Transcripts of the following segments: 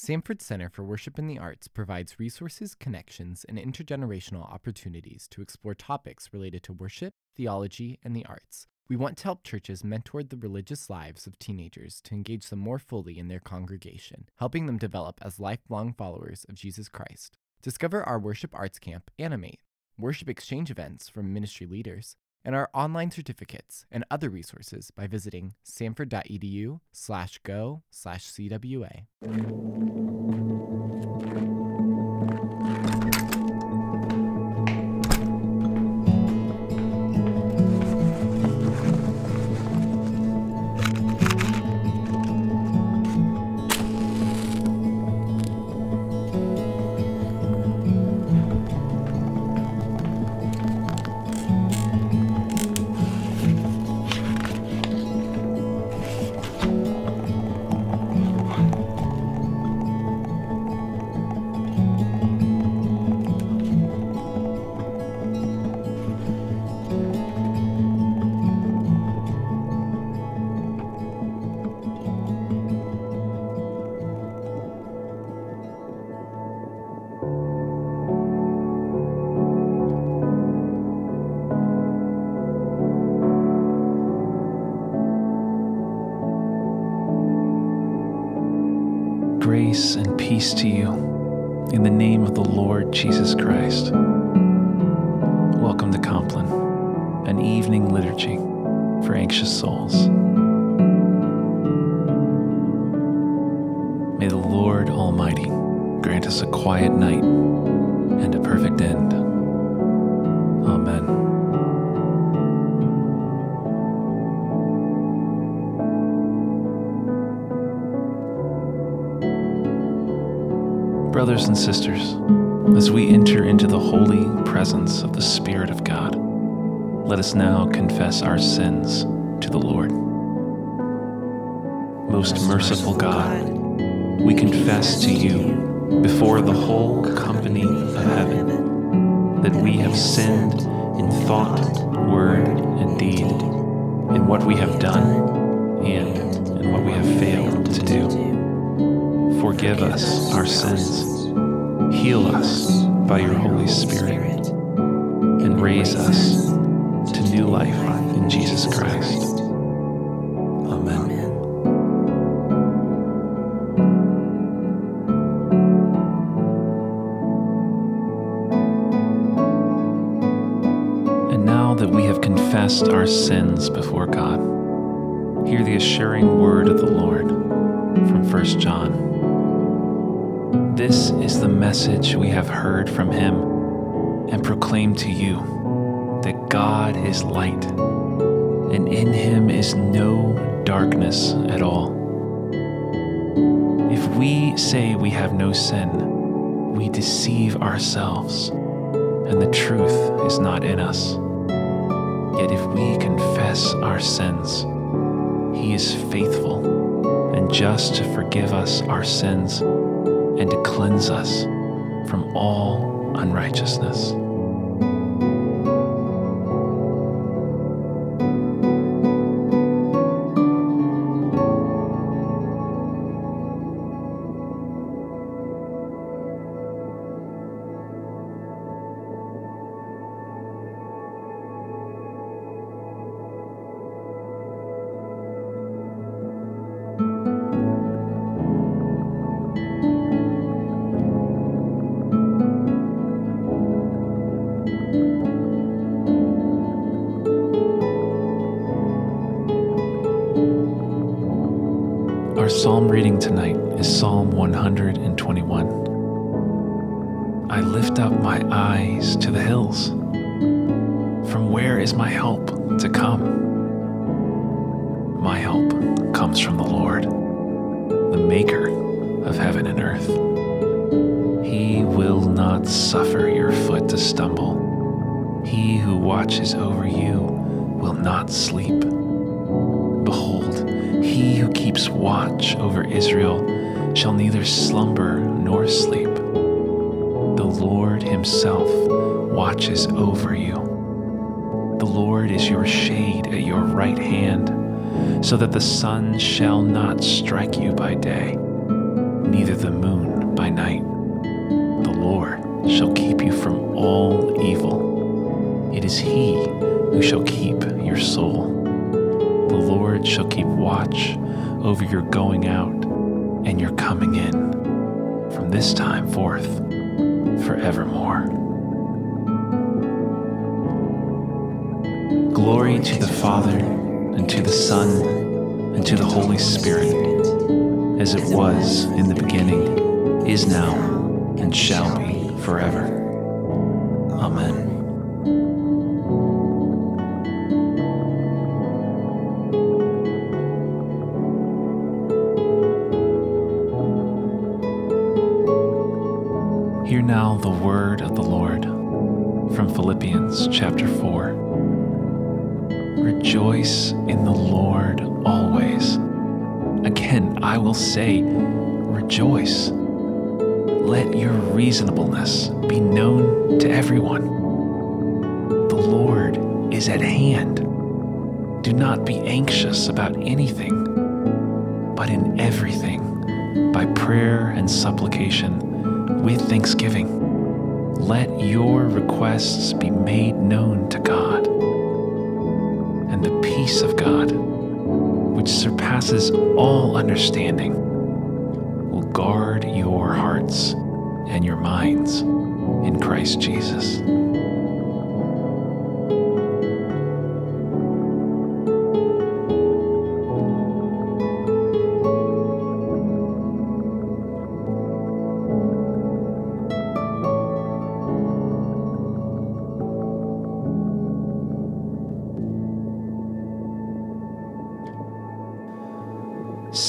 Samford Center for Worship and the Arts provides resources, connections, and intergenerational opportunities to explore topics related to worship, theology, and the arts. We want to help churches mentor the religious lives of teenagers to engage them more fully in their congregation, helping them develop as lifelong followers of Jesus Christ. Discover our worship arts camp, Animate, worship exchange events from ministry leaders, and our online certificates and other resources by visiting samford.edu slash go slash CWA. Peace to you in the name of the Lord Jesus Christ. Welcome to Compline, an evening liturgy for anxious souls. May the Lord Almighty grant us a quiet night and a perfect end. Amen. Brothers and sisters, as we enter into the holy presence of the Spirit of God, let us now confess our sins to the Lord. Most merciful God, we confess to you before the whole company of heaven that we have sinned in thought, word, and deed, in what we have done and in what we have failed to do. Forgive us our sins. Heal us by your Holy Spirit. And raise us to new life in Jesus Christ. Amen. And now that we have confessed our sins before God, hear the assuring word of the Lord from 1 John. This is the message we have heard from him and proclaim to you that God is light, and in him is no darkness at all. If we say we have no sin, we deceive ourselves, and the truth is not in us. Yet if we confess our sins, he is faithful and just to forgive us our sins and to cleanse us from all unrighteousness. Our psalm reading tonight is Psalm 121. I lift up my eyes to the hills. From where is my help to come? My help comes from the Lord, the maker of heaven and earth. He will not suffer your foot to stumble. He who watches over you will not sleep. He who keeps watch over Israel shall neither slumber nor sleep. The Lord himself watches over you. The Lord is your shade at your right hand, so that the sun shall not strike you by day, neither the moon by night. The Lord shall keep you from all evil. It is He who shall keep your soul. The Lord shall keep watch over your going out and your coming in from this time forth forevermore. Glory to the Father, and to the Son, and to the Holy Spirit, as it was in the beginning, is now, and shall be forever. Amen. Hear now the word of the Lord from Philippians chapter 4. Rejoice in the Lord always. Again, I will say, rejoice. Let your reasonableness be known to everyone. The Lord is at hand. Do not be anxious about anything, but in everything, by prayer and supplication, with thanksgiving, let your requests be made known to God. And the peace of God, which surpasses all understanding, will guard your hearts and your minds in Christ Jesus.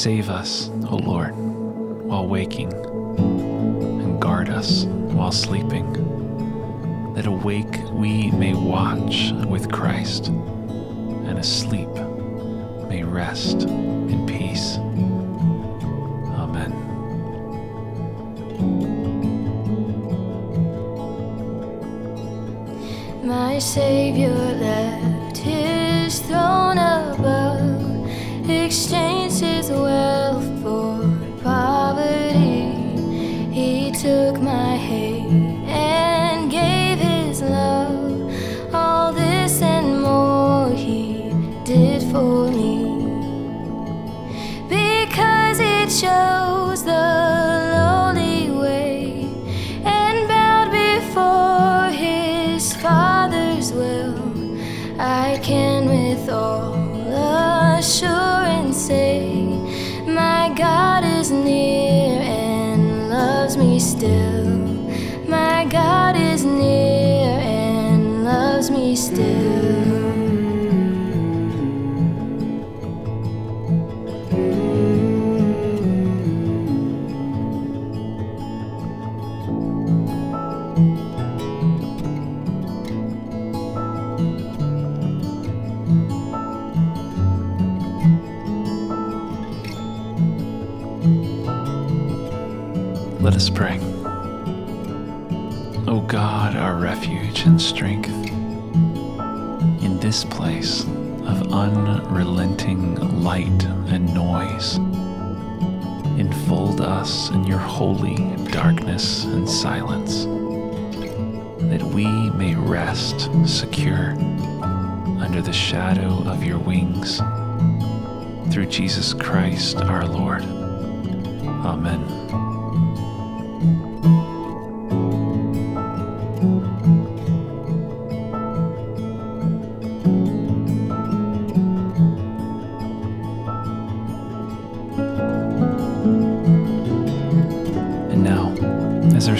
Save us, O Lord, while waking, and guard us while sleeping, that awake we may watch with Christ, and asleep may rest in peace. Amen. My Savior left his throne still. My God is near and loves me still. Pray. O God, our refuge and strength, in this place of unrelenting light and noise, enfold us in your holy darkness and silence, that we may rest secure under the shadow of your wings. Through Jesus Christ our Lord. Amen.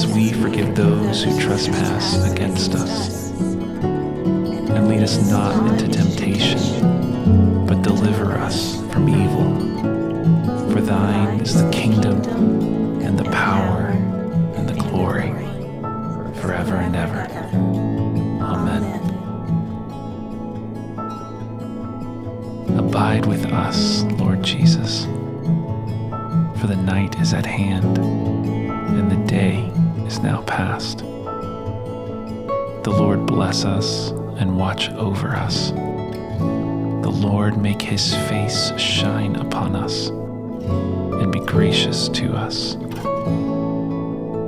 as we forgive those who trespass against us. And lead us not into temptation, but deliver us from evil. For thine is the kingdom, and the power, and the glory, forever and ever. Amen. Abide with us, Lord Jesus, for the night is at hand, now past. The Lord bless us and watch over us. The Lord make his face shine upon us and be gracious to us.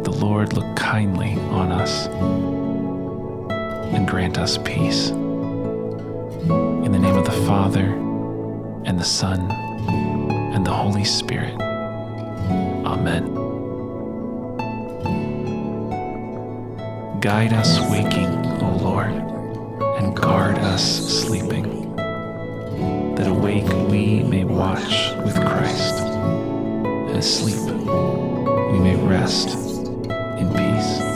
The Lord look kindly on us and grant us peace. In the name of the Father, and the Son, and the Holy Spirit. Amen. Guide us waking, O Lord, and guard us sleeping, that awake we may watch with Christ, and asleep we may rest in peace.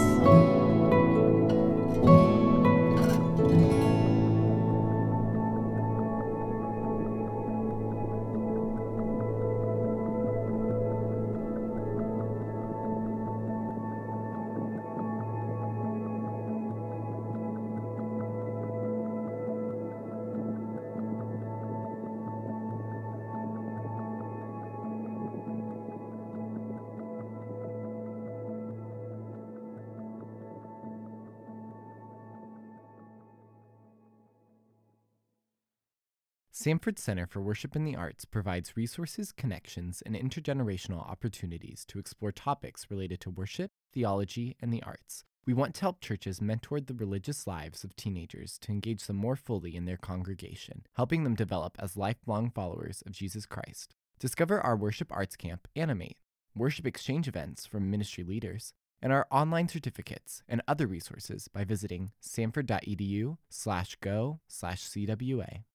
Samford Center for Worship and the Arts provides resources, connections, and intergenerational opportunities to explore topics related to worship, theology, and the arts. We want to help churches mentor the religious lives of teenagers to engage them more fully in their congregation, helping them develop as lifelong followers of Jesus Christ. Discover our Worship Arts Camp Animate, worship exchange events from ministry leaders, and our online certificates and other resources by visiting samford.edu slash go slash CWA.